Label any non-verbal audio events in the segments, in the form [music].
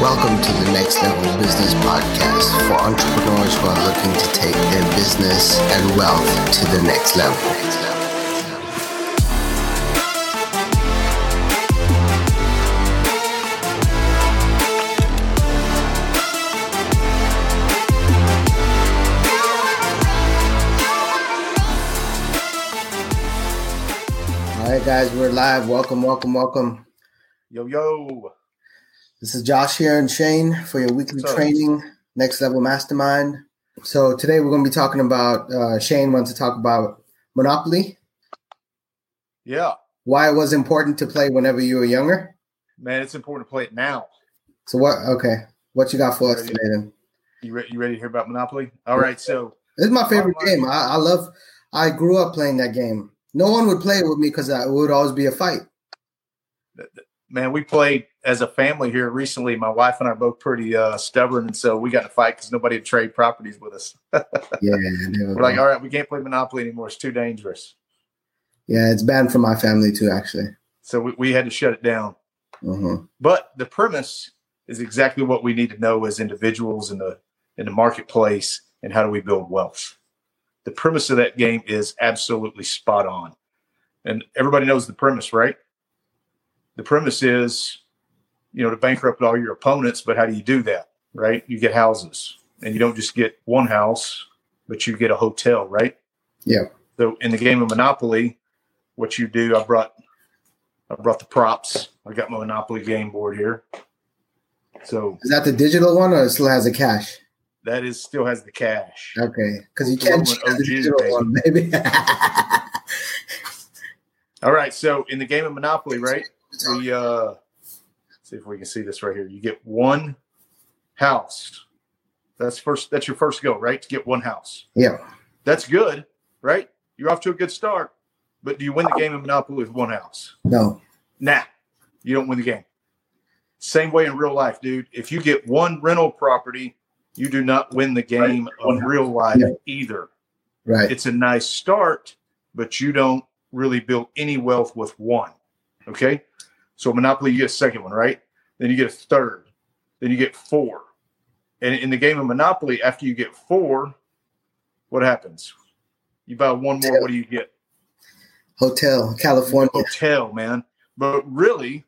Welcome to the Next Level Business Podcast for entrepreneurs who are looking to take their business and wealth to the next level. All right, guys, we're live. Welcome, welcome, welcome. Yo, yo. This is Josh here and Shane for your weekly up? training, Next Level Mastermind. So today we're going to be talking about, uh, Shane wants to talk about Monopoly, Yeah. why it was important to play whenever you were younger. Man, it's important to play it now. So what, okay, what you got for us Ready. today then? You, re- you ready to hear about Monopoly? All right. So, This is my favorite game. I, I love, I grew up playing that game. No one would play it with me because it would always be a fight. man, we played as a family here recently. My wife and I are both pretty uh, stubborn. And so we got to fight because nobody would trade properties with us. [laughs] Yeah, We're like, all right, we can't play Monopoly anymore. It's too dangerous. yeah, it's bad for my family too, actually. So we, we had to shut it down. hmm But the premise is exactly what we need to know as individuals in the in the marketplace and how do we build wealth. The premise of that game is absolutely spot on. And everybody knows the premise, right? The premise is, you know, to bankrupt all your opponents, but how do you do that? Right? You get houses. And you don't just get one house, but you get a hotel, right? Yeah. So in the game of Monopoly, what you do, I brought I brought the props. I got my Monopoly game board here. So Is that the digital one or it still has the cash? that is still has the cash. Okay, because you can't the digital baby. one, baby. All right. So in the game of Monopoly, right? We uh see if we can see this right here. You get one house. That's first that's your first go, right? To get one house. yeah, That's good, right? You're off to a good start. But do you win the game of Monopoly with one house? no, Nah, you don't win the game. Same way in real life, dude. If you get one rental property, you do not win the game of real life Yeah. either. right. It's a nice start, but you don't really build any wealth with one. Okay. So Monopoly, you get a second one, right? Then you get a third. Then you get four. And in the game of Monopoly, after you get four, what happens? You buy one more, what do you get? Hotel, California. hotel, man. But really,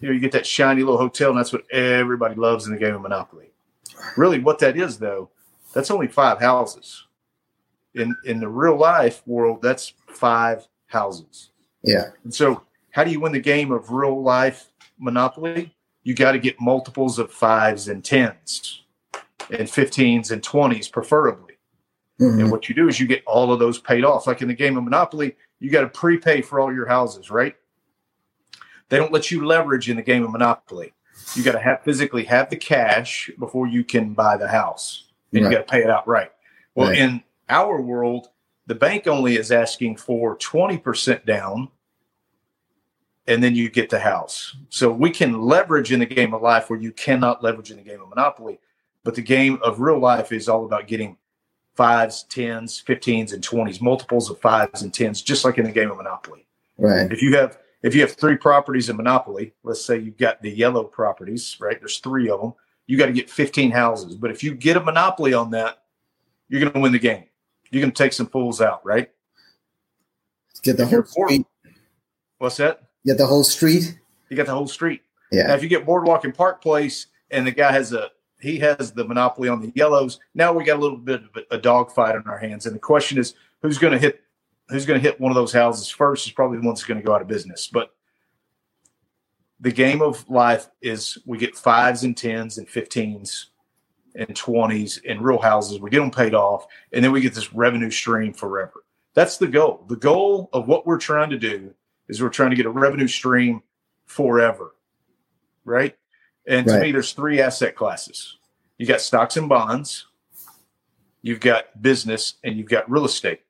you know, you get that shiny little hotel, and that's what everybody loves in the game of Monopoly. Really, what that is, though, that's only five houses. In in the real life world, that's five houses. Yeah, And so, how do you win the game of real life Monopoly? You got to get multiples of fives and tens, and fifteens and twenties, preferably. Mhm. And what you do is you get all of those paid off. Like in the game of Monopoly, you got to prepay for all your houses, right? They don't let you leverage in the game of Monopoly. You got to have physically have the cash before you can buy the house, and Right. you got to pay it outright. Well, Right. in our world, the bank only is asking for twenty percent down, and then you get the house. So we can leverage in the game of life where you cannot leverage in the game of Monopoly. But the game of real life is all about getting fives, tens, fifteens, and twenties, multiples of fives and tens, just like in the game of Monopoly. right. If you have if you have three properties in Monopoly, let's say you've got the yellow properties, right? There's three of them. You got to get 15 houses. But if you get a monopoly on that, you're going to win the game. You're going to take some fools out, right? Get the whole What's that? Get the whole street. You got the whole street. Yeah. Now, if you get Boardwalk and Park Place, and the guy has a he has the monopoly on the yellows, now we got a little bit of a dogfight on our hands, and the question is who's going to hit who's going to hit one of those houses first is probably the one that's going to go out of business. But the game of life is we get fives and tens and fifteens and twenties in real houses. We get them paid off, and then we get this revenue stream forever. That's the goal. The goal of what we're trying to do is we're trying to get a revenue stream forever, right? And to Right. me, there's three asset classes. You got stocks and bonds, you've got business, and you've got real estate.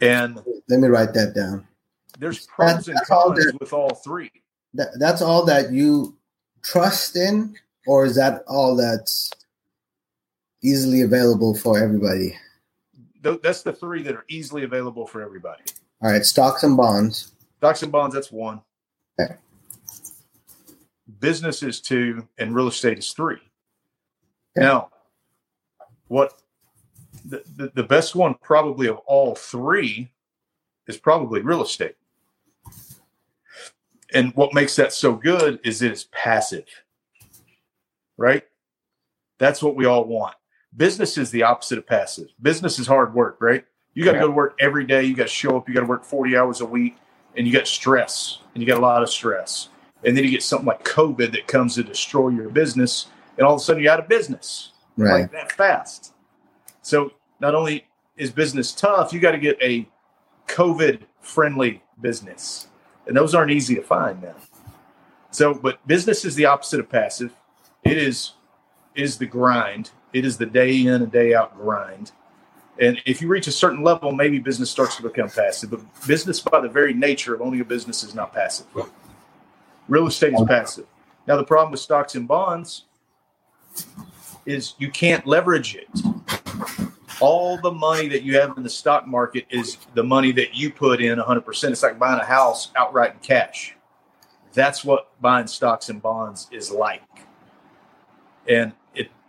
And let me write that down. there's pros and that's all cons with all three. That, that's all that you trust in, or is that all that's easily available for everybody? Th- That's the three that are easily available for everybody. All right, stocks and bonds. Stocks and bonds, that's one. Okay. business is two, and real estate is three. Now, what the, the, the best one probably of all three is probably real estate. And what makes that so good is it is passive, right? That's what we all want. Business is the opposite of passive. Business is hard work, right? You got to Yeah. go to work every day. You got to show up. You got to work 40 hours a week and you got stress and you got a lot of stress. And then you get something like COVID that comes to destroy your business. And all of a sudden you're out of business Right. like that fast. So not only is business tough, you got to get a COVID friendly business. And those aren't easy to find now. So, but business is the opposite of passive. It is is the grind. It is the day in and day out grind. And if you reach a certain level, maybe business starts to become passive. But business, by the very nature of owning a business, is not passive. Real estate is passive. Now, the problem with stocks and bonds is you can't leverage it. All the money that you have in the stock market is the money that you put in 100%. It's like buying a house outright in cash. That's what buying stocks and bonds is like. And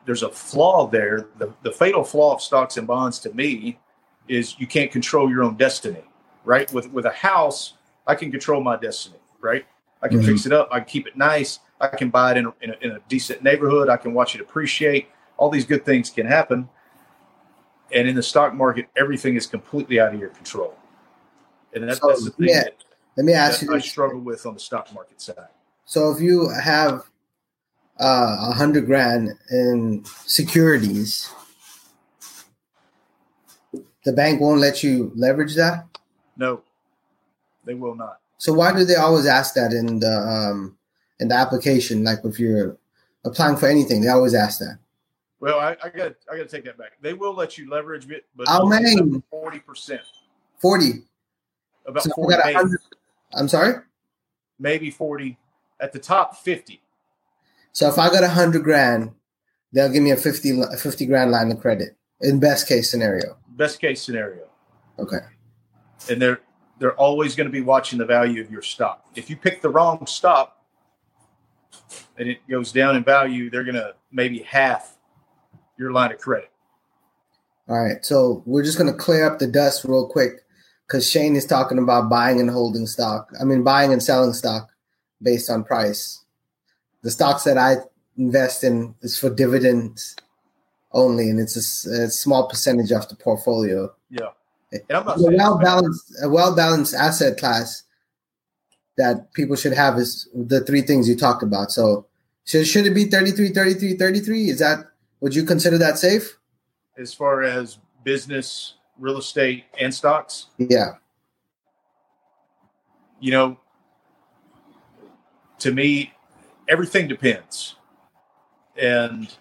there's a flaw there. The, the fatal flaw of stocks and bonds to me is you can't control your own destiny, right? With with a house, I can control my destiny, right? I can Mhm. fix it up. I can keep it nice. I can buy it in a, in, a, in a decent neighborhood. I can watch it appreciate. All these good things can happen. And in the stock market, everything is completely out of your control. And that's, So, that's the thing yeah, that, Let me ask you I struggle with on the stock market side. So if you have uh, a hundred grand in securities, the bank won't let you leverage that. No, they will not. So why do they always ask that in the um, in the application? Like if you're applying for anything, they always ask that. Well, I, I got I got to take that back. They will let you leverage it, but How many? Forty percent, Forty. about So forty, got a maybe, hundred. I'm sorry. maybe forty. At the top, fifty. So if I got a hundred grand, they'll give me a 50, 50 grand line of credit in best case scenario. Best case scenario, Okay. and they're they're always going to be watching the value of your stock. If you pick the wrong stock and it goes down in value, they're going to maybe half your line of credit. All right. So we're just gonna clear up the dust real quick because Shane is talking about buying and holding stock. I mean, buying and selling stock based on price. The stocks that I invest in is for dividends only, and it's a small percentage of the portfolio. Yeah, and I'm not a well balanced, a well balanced asset class that people should have is the three things you talked about. So should should it be 33, 33, 33? Is that would you consider that safe? as far as business, real estate, and stocks. Yeah. you know, to me, everything depends. And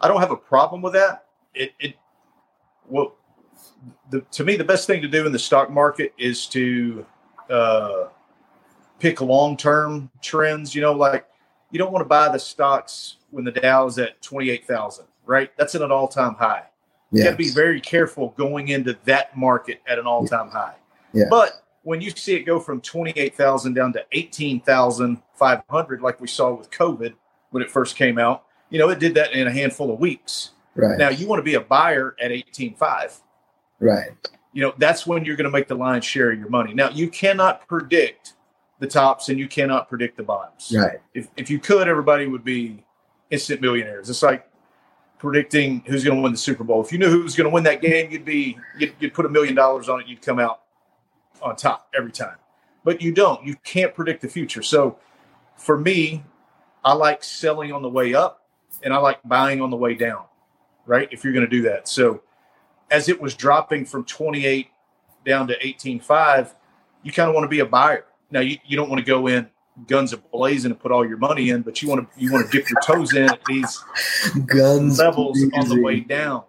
I don't have a problem with that. It, it, well, the, to me, the best thing to do in the stock market is to uh, pick long term trends. You know, like you don't want to buy the stocks when the Dow is at 28,000, right? That's at an all time high. You got to be very careful going into that market at an all time high. Yeah. But when you see it go from 28,000 down to 18,500, like we saw with COVID when it first came out, you know, it did that in a handful of weeks. Right. Now you want to be a buyer at 18.5. right. You know, that's when you're going to make the lion's share of your money. Now you cannot predict the tops and you cannot predict the bottoms. Right. If, if you could, everybody would be instant millionaires. It's like predicting who's going to win the Super Bowl. If you knew who was going to win that game, you'd be you'd, you'd put a million dollars on it. You'd come out on top every time. But you don't. You can't predict the future. So for me, I like selling on the way up, and I like buying on the way down. Right? If you're going to do that. So as it was dropping from 28 down to 18.5, you kind of want to be a buyer. Now you, you don't want to go in guns blazing and put all your money in, but you want to you want to dip your toes in at these Guns levels on the way down,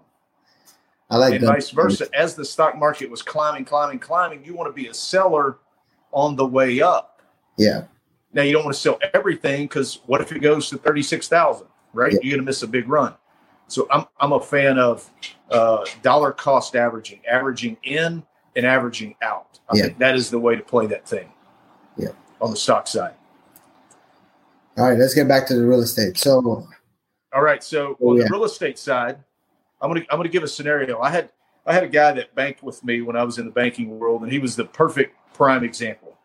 I like and guns vice versa. As the stock market was climbing, climbing, climbing, you want to be a seller on the way up. Yeah. Now you don't want to sell everything because what if it goes to thirty six thousand? Right, Yeah. you're going to miss a big run. So I'm I'm a fan of uh, dollar cost averaging, averaging in and averaging out. I Yeah. think that is the way to play that thing. Yeah. on the stock side. All right, let's get back to the real estate. So, all right, so Oh, on yeah. the real estate side, I'm gonna I'm gonna give a scenario. I had I had a guy that banked with me when I was in the banking world, and he was the perfect prime example.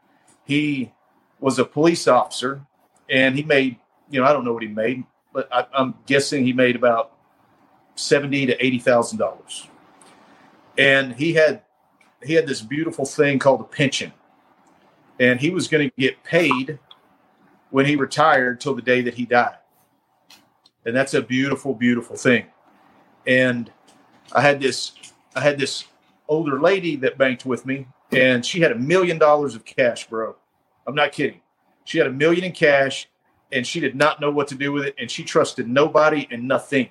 He was a police officer, and he made you know I don't know what he made, but I, I'm guessing he made about seventy to eighty thousand dollars, and he had he had this beautiful thing called a pension, and he was going to get paid when he retired till the day that he died and that's a beautiful beautiful thing and i had this i had this older lady that banked with me and she had a million dollars of cash bro. I'm not kidding. She had a million in cash and she did not know what to do with it and she trusted nobody and nothing.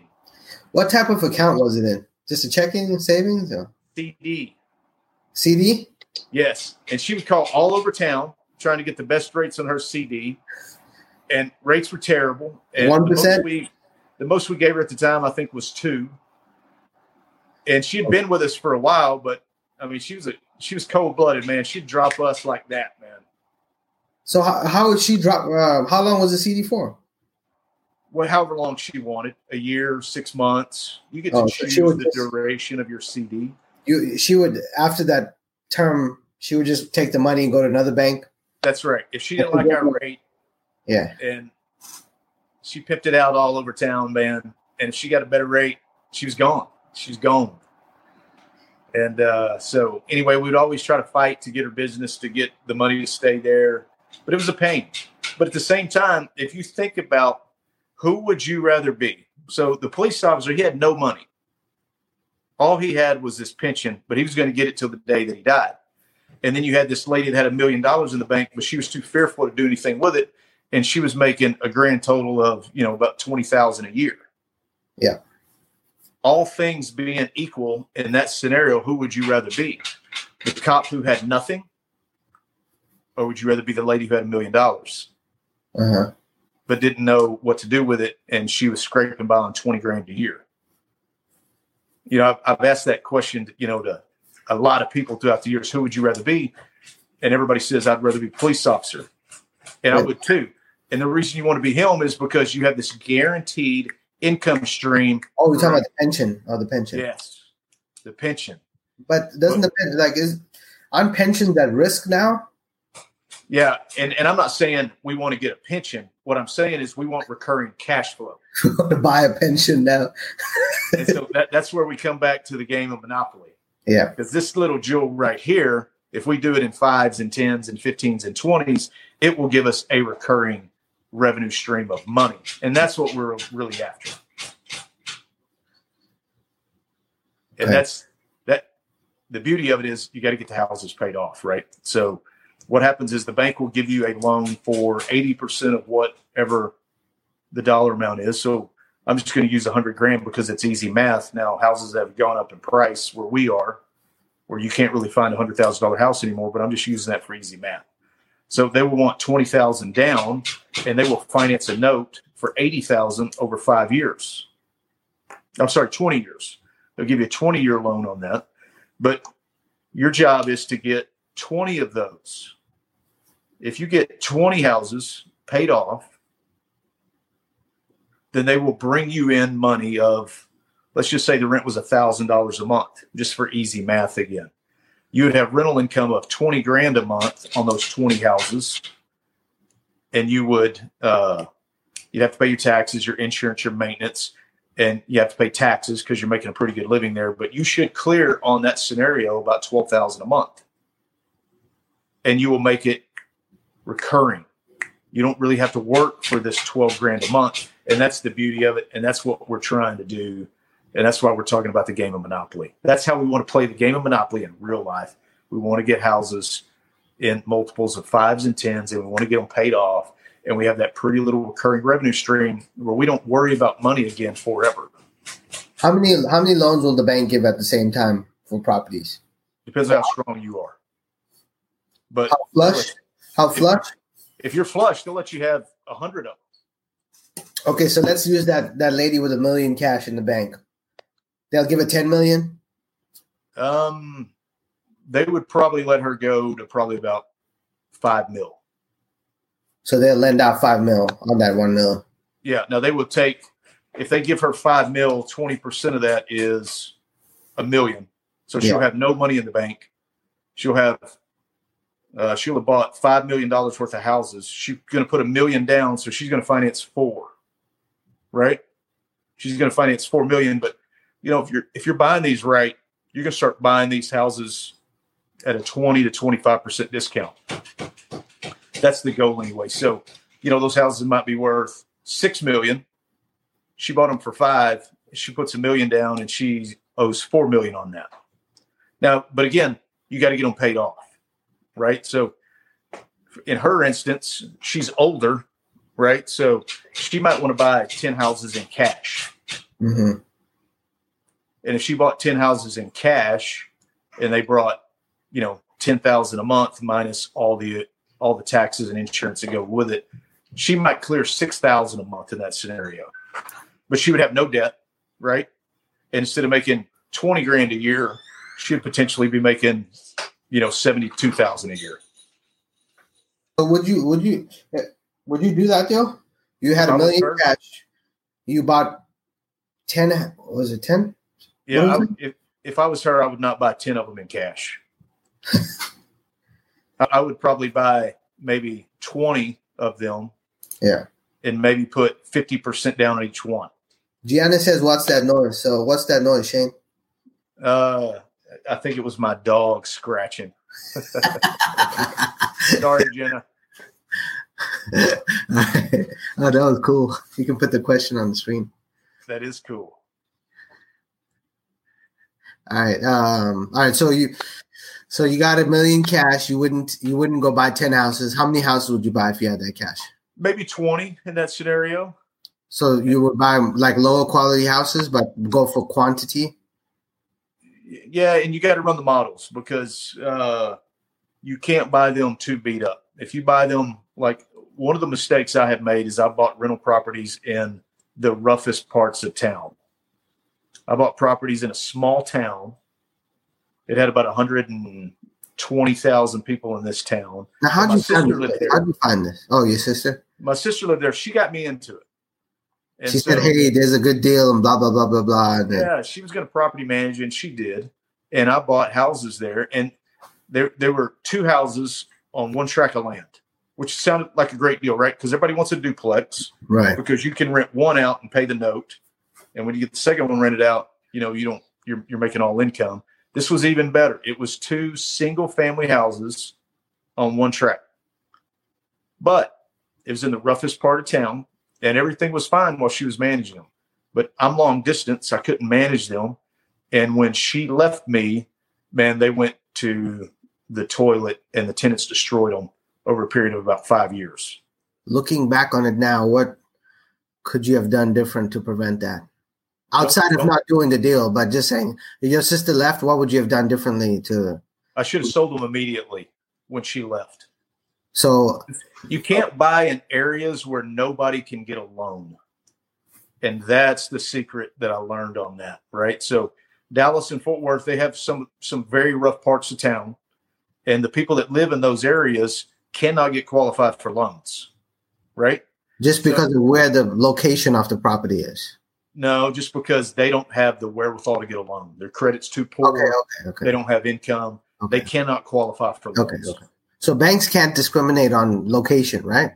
What type of account was it in? Just a checking, savings, or? Cd CD? yes. And she would call all over town trying to get the best rates on her cd and rates were terrible. And the most 1%? we the most we gave her at the time i think was two and she had been with us for a while but i mean she was a she was cold-blooded man she'd drop us like that man So how, how would she drop? Uh, how long was the CD for? well however long she wanted a year six months you get to Oh, choose the just- duration of your cd You she would after that term she would just take the money and go to another bank. that's right if she didn't like our rate Yeah. and she pipped it out all over town, man. And she got a better rate, she was gone. She's gone. And uh, so, anyway, we'd always try to fight to get her business to get the money to stay there, but it was a pain. But at the same time, if you think about who would you rather be? So the police officer, he had no money. All he had was this pension, but he was going to get it till the day that he died. And then you had this lady that had a million dollars in the bank, but she was too fearful to do anything with it and she was making a grand total of you know about 20,000 a year. Yeah. All things being equal in that scenario, who would you rather be? The cop who had nothing or would you rather be the lady who had a million dollars Uh huh. but didn't know what to do with it and she was scraping by on 20 grand a year? You know, I've, I've asked that question, you know, to a lot of people throughout the years, who would you rather be? And everybody says, I'd rather be a police officer. And I would too. And the reason you want to be him is because you have this guaranteed income stream. Oh, we're talking about the pension. Oh, the pension. Yes. The pension. But doesn't the pen like is aren't pensions at risk now? Yeah. And, and I'm not saying we want to get a pension. What I'm saying is we want recurring cash flow. [laughs] to buy a pension now. And so that, that's where we come back to the game of Monopoly. Yeah. Because this little jewel right here, if we do it in fives and tens and 15s and 20s, it will give us a recurring revenue stream of money. And that's what we're really after. And Okay. that's that the beauty of it is you got to get the houses paid off, right? So what happens is the bank will give you a loan for 80% of whatever the dollar amount is. So I'm just going to use 100 grand because it's easy math. Now houses have gone up in price where we are, where you can't really find a hundred thousand dollar house anymore. But I'm just using that for easy math. So they will want twenty thousand down, and they will finance a note for eighty thousand over five years. I'm sorry, twenty years. They'll give you a twenty year loan on that, but your job is to get twenty of those. If you get twenty houses paid off, then they will bring you in money of let's just say the rent was a thousand dollars a month, just for easy math again. You would have rental income of twenty grand a month on those twenty houses, and you would uh, you'd have to pay your taxes, your insurance, your maintenance, and you have to pay taxes because you're making a pretty good living there. But you should clear on that scenario about twelve thousand a month, and you will make it recurring. You don't really have to work for this twelve grand a month, and that's the beauty of it, and that's what we're trying to do and that's why we're talking about the game of Monopoly. That's how we want to play the game of Monopoly in real life. We want to get houses in multiples of fives and tens, and we want to get them paid off. And we have that pretty little recurring revenue stream where we don't worry about money again forever. How many how many loans will the bank give at the same time for properties? Depends on how strong you are. But How flush? How flush? if you're flush, they'll let you have a hundred of them. Okay, so let's use that that lady with a million cash in the bank. They'll give it ten million. Um, they would probably let her go to probably about five mil. So they'll lend out five mil on that one mil. Yeah. Now they will take if they give her five mil, twenty percent of that is a million. So she'll Yeah. have no money in the bank. She'll have uh, she'll have bought five million dollars worth of houses. She's going to put a million down, so she's going to finance four, right? She's going to finance four million. But you know, if you're if you're buying these right, you're going to start buying these houses at a twenty to twenty five percent discount. That's the goal anyway. So you know, those houses might be worth six million. She bought them for five. She puts a million down, and she owes four million on that. Now, but again, you got to get them paid off, right? So, in her instance, she's older, right? So she might want to buy ten houses in cash. hmm And if she bought ten houses in cash, and they brought, you know, ten thousand a month minus all the all the taxes and insurance that go with it, she might clear six thousand a month in that scenario. But she would have no debt, right? And instead of making twenty grand a year, she'd potentially be making, you know, seventy two thousand a year. So would you would you would you do that, Joe? You had a million cash. You bought ten. Was it ten? Yeah, I, if if I was her, I would not buy ten of them in cash. [laughs] I, would probably buy maybe twenty of them Yeah. and maybe put fifty percent down on each one. Gianna says, "What's that noise?" So what's that noise, Shane? Uh, I think it was my dog scratching. [laughs] Sorry, Jenna. [laughs] oh, that was cool. You can put the question on the screen. That is cool. All right. Um. All right. So you, so you got a million cash. You wouldn't. You wouldn't go buy ten houses. How many houses would you buy if you had that cash? Maybe twenty in that scenario. So you would buy like lower quality houses, but go for quantity. Yeah, and you got to run the models because uh, you can't buy them too beat up. If you buy them, like one of the mistakes I have made is I bought rental properties in the roughest parts of town. I bought properties in a small town. It had about 120,000 people in this town. Now, how'd you find? How'd you find this? Oh, your sister. My sister lived there. She got me into it. And she so- said, "Hey, there's a good deal," and blah blah blah blah blah. Then, Yeah, she was going to property manage, and she did. And I bought houses there, and there there were two houses on one tract of land, which sounded like a great deal, right? Because everybody wants a duplex right. because you can rent one out and pay the note, and when you get the second one rented out, you know you don't you're you're making all income. This was even better. It was two single family houses on one tract, but it was in the roughest part of town, and everything was fine while she was managing them. But I'm long distance, I couldn't manage them, and when she left me, man, they went to the toilet, and the tenants destroyed them over a period of about five years. Looking back on it now, what could you have done different to prevent that? Outside of Don't- doing the deal, but just saying, your sister left, what would you have done differently to? I should have sold them immediately when she left. So You can't buy in areas where nobody can get a loan. And that's the secret that I learned on that, right? So Dallas and Fort Worth, they have some some very rough parts of town. And the people that live in those areas cannot get qualified for loans. Right? just because of where the location of the property is. No, just because they don't have the wherewithal to get a loan. Their credit's too poor. Okay, okay, okay. They don't have income. okay. They cannot qualify for loans. Okay, okay. So banks can't discriminate on location, right?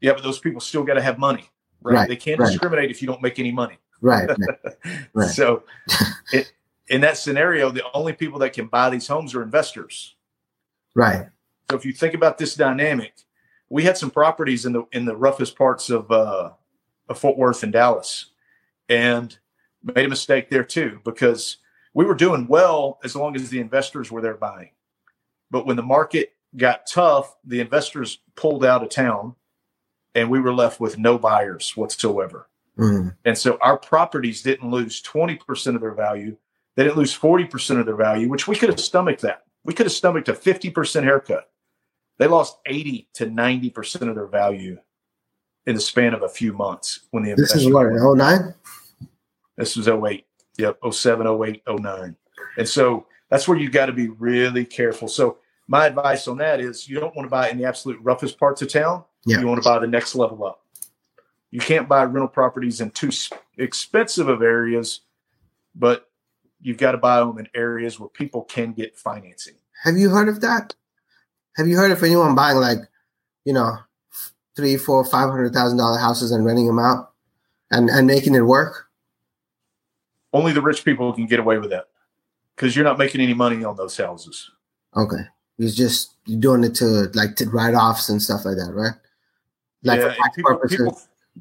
Yeah, but those people still got to have money, right? Right, They can't right. discriminate if you don't make any money. Right. right. [laughs] Right. So, [laughs] it, in that scenario, the only people that can buy these homes are investors. right. So, if you think about this dynamic, we had some properties in the in the roughest parts of uh, of Fort Worth and Dallas, and made a mistake there too because we were doing well as long as the investors were there buying, but when the market got tough, the investors pulled out of town, and we were left with no buyers whatsoever. Mm. And so our properties didn't lose 20% of their value. They didn't lose 40% of their value, which we could have stomached that. We could have stomached a 50% haircut. They lost 80 to 90% of their value in the span of a few months when the This is what, 09? This was 08. Yep, 07, 08, 09. And so that's where you got to be really careful. So my advice on that is you don't want to buy in the absolute roughest parts of town. Yeah. You want to buy the next level up. You can't buy rental properties in too expensive of areas, but you've got to buy them in areas where people can get financing. Have you heard of that? Have you heard of anyone buying like, you know, three, four, five hundred thousand dollar houses and renting them out and and making it work? Only the rich people can get away with that because you're not making any money on those houses. Okay, you're just you're doing it to like to write offs and stuff like that, right? Like yeah, for and tax people, purposes. people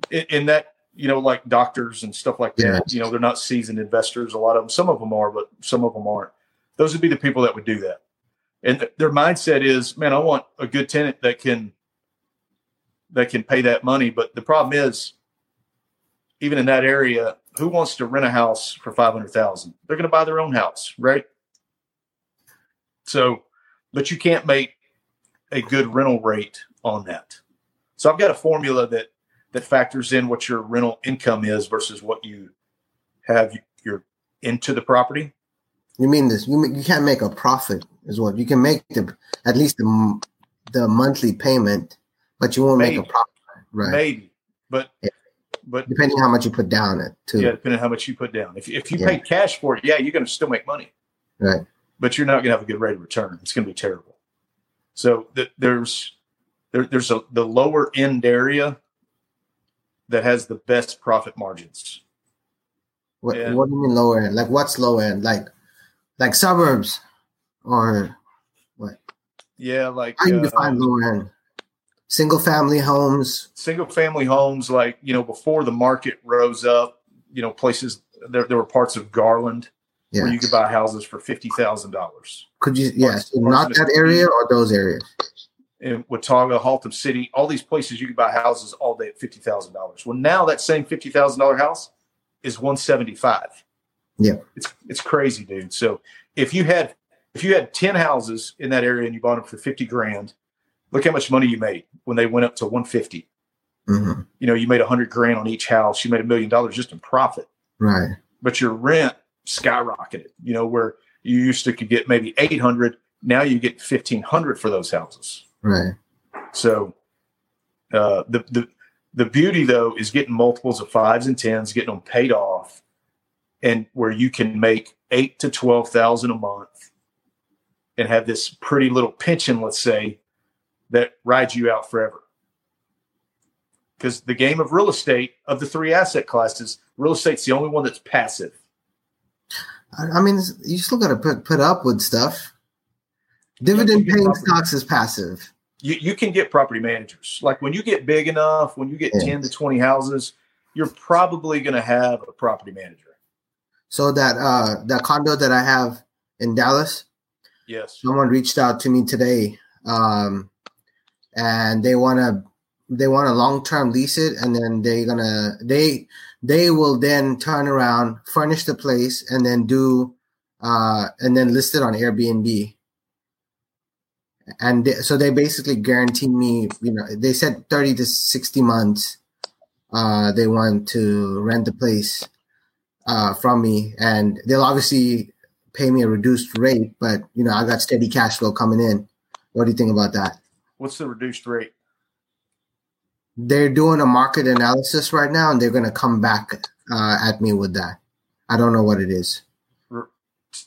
in, that, you know, like doctors and stuff like that, you know, they're not seasoned investors. A lot of them, some of them are, but some of them aren't. Those would be the people that would do that. And th- their mindset is, man, I want a good tenant that can that can pay that money. But the problem is, even in that area, who wants to rent a house for five hundred thousand? They're going to buy their own house, right? So, but you can't make a good rental rate on that. So I've got a formula that that factors in what your rental income is versus what you have your into the property. You mean this? You you can't make a profit, is what you can make the at least the the monthly payment, but you won't make a profit, right? Maybe, but Yeah. But Depending on how much you put down it too, yeah, depending on how much you put down. If if you Yeah. pay cash for it, yeah, you're going to still make money, right? but you're not going to have a good rate of return. It's going to be terrible. So th- there's there, there's a the lower end area that has the best profit margins. What, Yeah. what do you mean lower end? Like what's low end? Like like suburbs or what? Yeah, like how you uh, define lower end? Single family homes. single family homes like you know before the market rose up you know places there, there were parts of garland Yeah. where you could buy houses for $50000 Could you? Yeah. So parts not that area or those areas. in watauga haltom city all these places you could buy houses all day at $50000 well now that same $50000 house is 175 Yeah. it's it's crazy dude so if you had if you had 10 houses in that area and you bought them for 50 grand look how much money you made when they went up to 150 hmm you know you made a 100 grand on each house you made a million dollars just in profit Right. but your rent skyrocketed. You know, where you used to could get maybe eight hundred, now you get fifteen hundred for those houses. Right. So uh, the the the beauty though is getting multiples of fives and tens, getting them paid off, and where you can make eight to twelve thousand a month, and have this pretty little pension, let's say, that rides you out forever. Because the game of real estate of the three asset classes, real estate's the only one that's passive. I, I mean, you still got to put put up with stuff. Dividend paying stocks is passive. you, you can get property managers. Like when you get big enough, when you get Yeah. 10 to 20 houses, you're probably going to have a property manager. So that uh that condo that I have in Dallas, Yes. someone reached out to me today, um, and they want to they want to long term lease it, and then they're gonna they they will then turn around, furnish the place, and then do uh and then list it on Airbnb. And they, so they basically guarantee me, you know, they said thirty to sixty months. Uh, they want to rent the place uh, from me, and they'll obviously pay me a reduced rate, but you know, I got steady cash flow coming in. What do you think about that? What's the reduced rate? They're doing a market analysis right now, and they're going to come back uh, at me with that. I don't know what it is.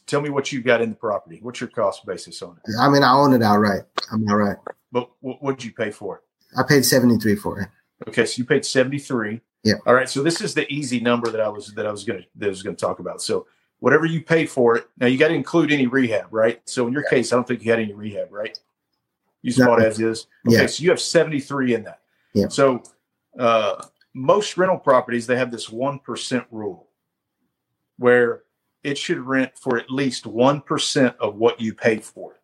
Tell me what you got in the property. What's your cost basis on it? I mean, I own it outright. I'm outright. But what did you pay for it? I paid seventy three for it. Okay, so you paid 73. Yeah. All right, so this is the easy number that I was that I was going to that I was going to talk about. So whatever you pay for it, now you got to include any rehab, right? So in your case, I don't think you had any rehab, right? You just No. as is. Okay, Yeah. so you have 73 in that. Yeah. So uh, most rental properties they have this one percent rule, where it should rent for at least one percent of what you pay for it.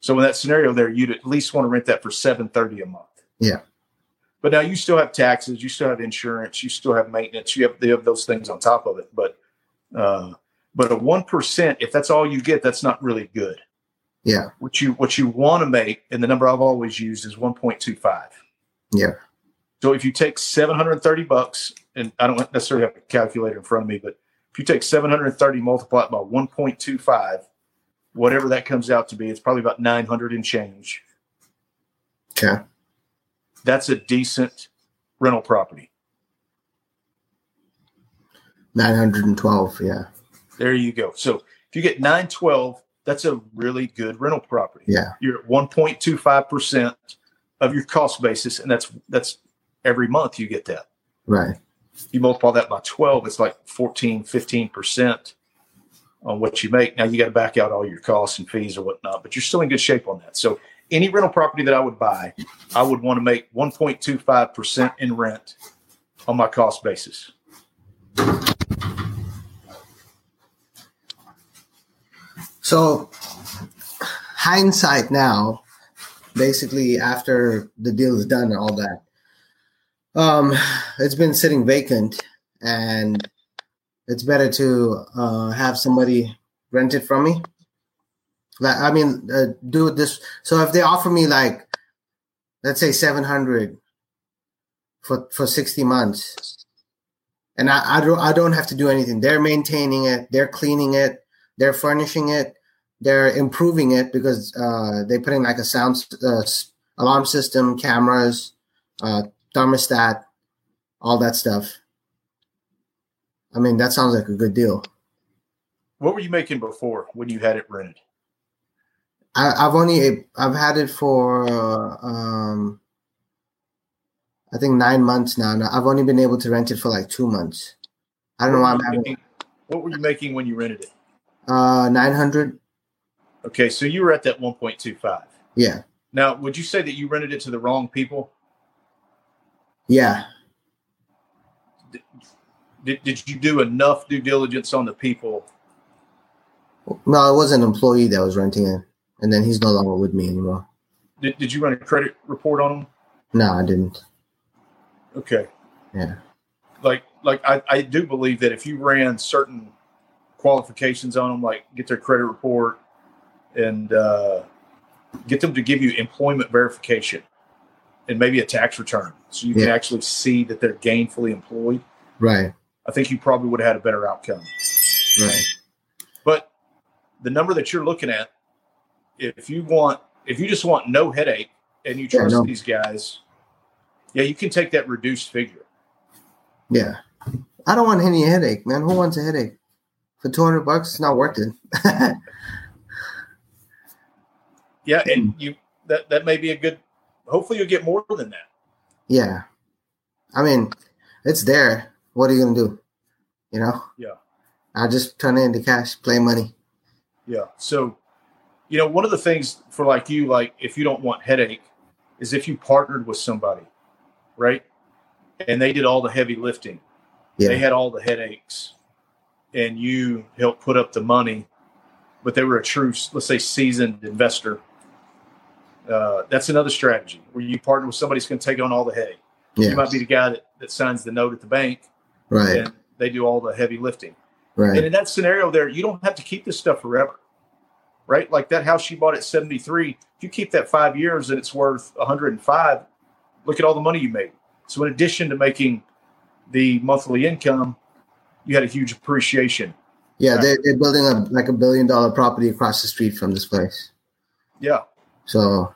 So in that scenario, there you'd at least want to rent that for 730 a month. Yeah. But now you still have taxes, you still have insurance, you still have maintenance, you have, you have those things on top of it. But uh, but a one percent, if that's all you get, that's not really good. Yeah, What you what you want to make, and the number I've always used is one point two five. yeah, So if you take seven hundred and thirty bucks, and I don't necessarily have a calculator in front of me, but if you take seven hundred and thirty multiplied by one point two five, whatever that comes out to be, it's probably about nine hundred and change. okay. that's a decent rental property. 912, yeah. There you go. So if you get 912, that's a really good rental property. Yeah. You're at 1.25% of your cost basis, and that's that's every month you get that. Right. You multiply that by 12, it's like 14, 15% on what you make. Now you got to back out all your costs and fees or whatnot, but you're still in good shape on that. So any rental property that I would buy, I would want to make 1.25% in rent on my cost basis. So, hindsight now, basically after the deal is done and all that, um, it's been sitting vacant, and it's better to uh, have somebody rent it from me. Like, I mean, uh, do this. So if they offer me like, let's say seven hundred for for sixty months, and I, I don't I don't have to do anything. They're maintaining it. They're cleaning it. They're furnishing it they're improving it because uh, they put in like a sound uh, alarm system, cameras, uh, thermostat, all that stuff. I mean, that sounds like a good deal. What were you making before when you had it rented? I, have only I've had it for um, I think nine months now. I've only been able to rent it for like two months. I don't what know why I'm having. Making, what were you making when you rented it? Uh, nine hundred. Okay, so you were at that 1.25. Yeah. Now, would you say that you rented it to the wrong people? Yeah. Did, did you do enough due diligence on the people? No, it was an employee that was renting it, and then he's no longer with me anymore. Did, did you run a credit report on him? No, I didn't. Okay. Yeah. Like, like I, I do believe that if you ran certain qualifications on them, like get their credit report, and uh, get them to give you employment verification and maybe a tax return so you yeah. can actually see that they're gainfully employed. Right. I think you probably would have had a better outcome. Right. But the number that you're looking at, if you want, if you just want no headache and you trust yeah, no. these guys, yeah, you can take that reduced figure. Yeah. I don't want any headache, man. Who wants a headache? For 200 bucks, it's not worth it. [laughs] Yeah, and mm. you that that may be a good. Hopefully, you'll get more than that. Yeah, I mean, it's there. What are you gonna do? You know? Yeah. I just turn it into cash, play money. Yeah. So, you know, one of the things for like you, like if you don't want headache, is if you partnered with somebody, right? And they did all the heavy lifting. Yeah. They had all the headaches, and you helped put up the money, but they were a true, let's say, seasoned investor uh, that's another strategy where you partner with somebody who's going to take on all the headache. You might be the guy that, that signs the note at the bank, right? And they do all the heavy lifting, right? And in that scenario, there you don't have to keep this stuff forever, right? Like that house you bought at seventy three. If you keep that five years and it's worth one hundred and five, look at all the money you made. So in addition to making the monthly income, you had a huge appreciation. Yeah, they, they're building a like a billion dollar property across the street from this place. Yeah. So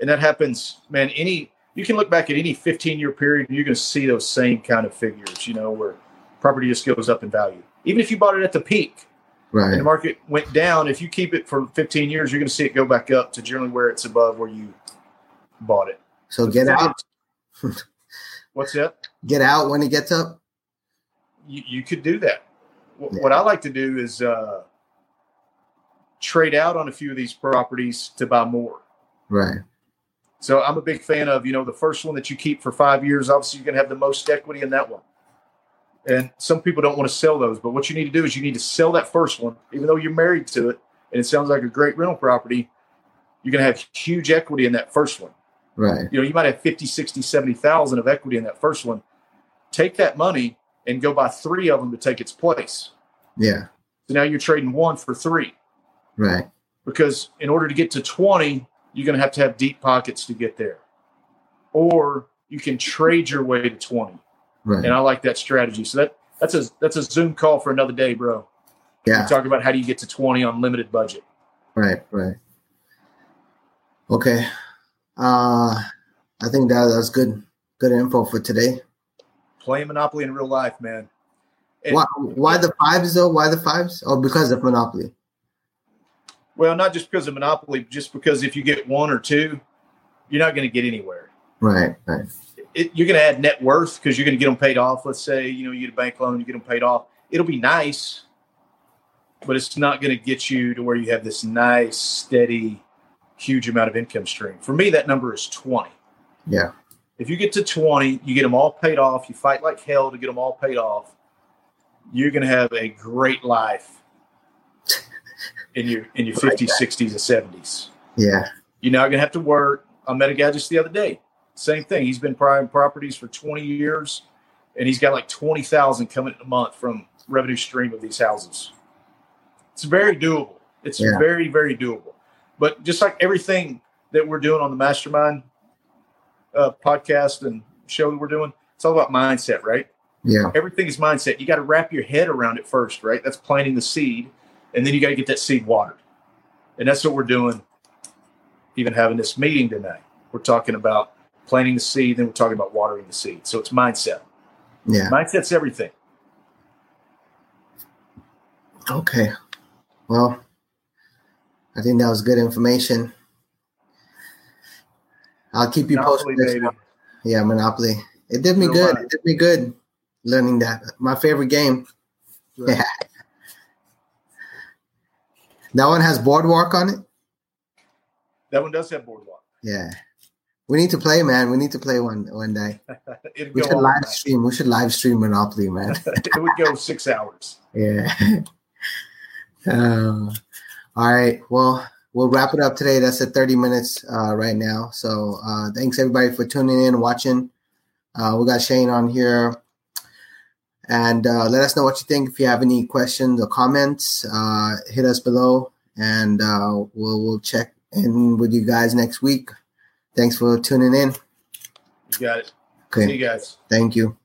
and that happens, man. Any you can look back at any 15 year period, and you're going to see those same kind of figures. You know, where property just goes up in value. Even if you bought it at the peak, right? And the market went down. If you keep it for 15 years, you're going to see it go back up to generally where it's above where you bought it. So get out. [laughs] What's that? Get out when it gets up. You, you could do that. What, yeah. what I like to do is uh, trade out on a few of these properties to buy more. Right. So I'm a big fan of, you know, the first one that you keep for five years, obviously you're going to have the most equity in that one. And some people don't want to sell those, but what you need to do is you need to sell that first one, even though you're married to it and it sounds like a great rental property, you're going to have huge equity in that first one. Right. You know, you might have 50, 60, 70,000 of equity in that first one. Take that money and go buy three of them to take its place. Yeah. So now you're trading one for three. Right. Because in order to get to 20, you're going to have to have deep pockets to get there. Or you can trade your way to 20. Right. And I like that strategy. So that that's a that's a Zoom call for another day, bro. Yeah. We talk about how do you get to 20 on limited budget. Right, right. Okay. Uh I think that that's good good info for today. Playing Monopoly in real life, man. And, why why the fives though? Why the fives? Oh, because of Monopoly. Well, not just because of Monopoly, just because if you get one or two, you're not going to get anywhere. Right, right. It, you're going to add net worth because you're going to get them paid off. Let's say you know you get a bank loan, you get them paid off. It'll be nice, but it's not going to get you to where you have this nice, steady, huge amount of income stream. For me, that number is 20. Yeah. If you get to 20, you get them all paid off, you fight like hell to get them all paid off, you're going to have a great life in your in your 50s, 60s, and 70s. Yeah. You're not going to have to work. I met a guy just the other day. Same thing. He's been buying properties for 20 years, and he's got like 20,000 coming a month from revenue stream of these houses. It's very doable. It's yeah. very, very doable. But just like everything that we're doing on the mastermind uh, podcast and show that we're doing, it's all about mindset, right? Yeah. Everything is mindset. You got to wrap your head around it first, right? That's planting the seed, and then you got to get that seed watered. And that's what we're doing. Even having this meeting tonight, we're talking about planting the seed, then we're talking about watering the seed. So it's mindset. Yeah. Mindset's everything. Okay. Well, I think that was good information. I'll keep you Monopoly, posted. Yeah, Monopoly. It did me good. It did me good learning that. My favorite game. Right. [laughs] That one has boardwalk on it. That one does have boardwalk. Yeah. We need to play, man. We need to play one one day. [laughs] we should live night. stream. We should live stream Monopoly, man. [laughs] it would go six hours. Yeah. Uh, [laughs] all right. Well, we'll wrap it up today. That's at 30 minutes uh, right now. So uh, thanks everybody for tuning in, and watching. Uh, we got Shane on here. And uh, let us know what you think. If you have any questions or comments, uh, hit us below, and uh, we'll we'll check in with you guys next week. Thanks for tuning in. You got it. Okay. See you guys. Thank you.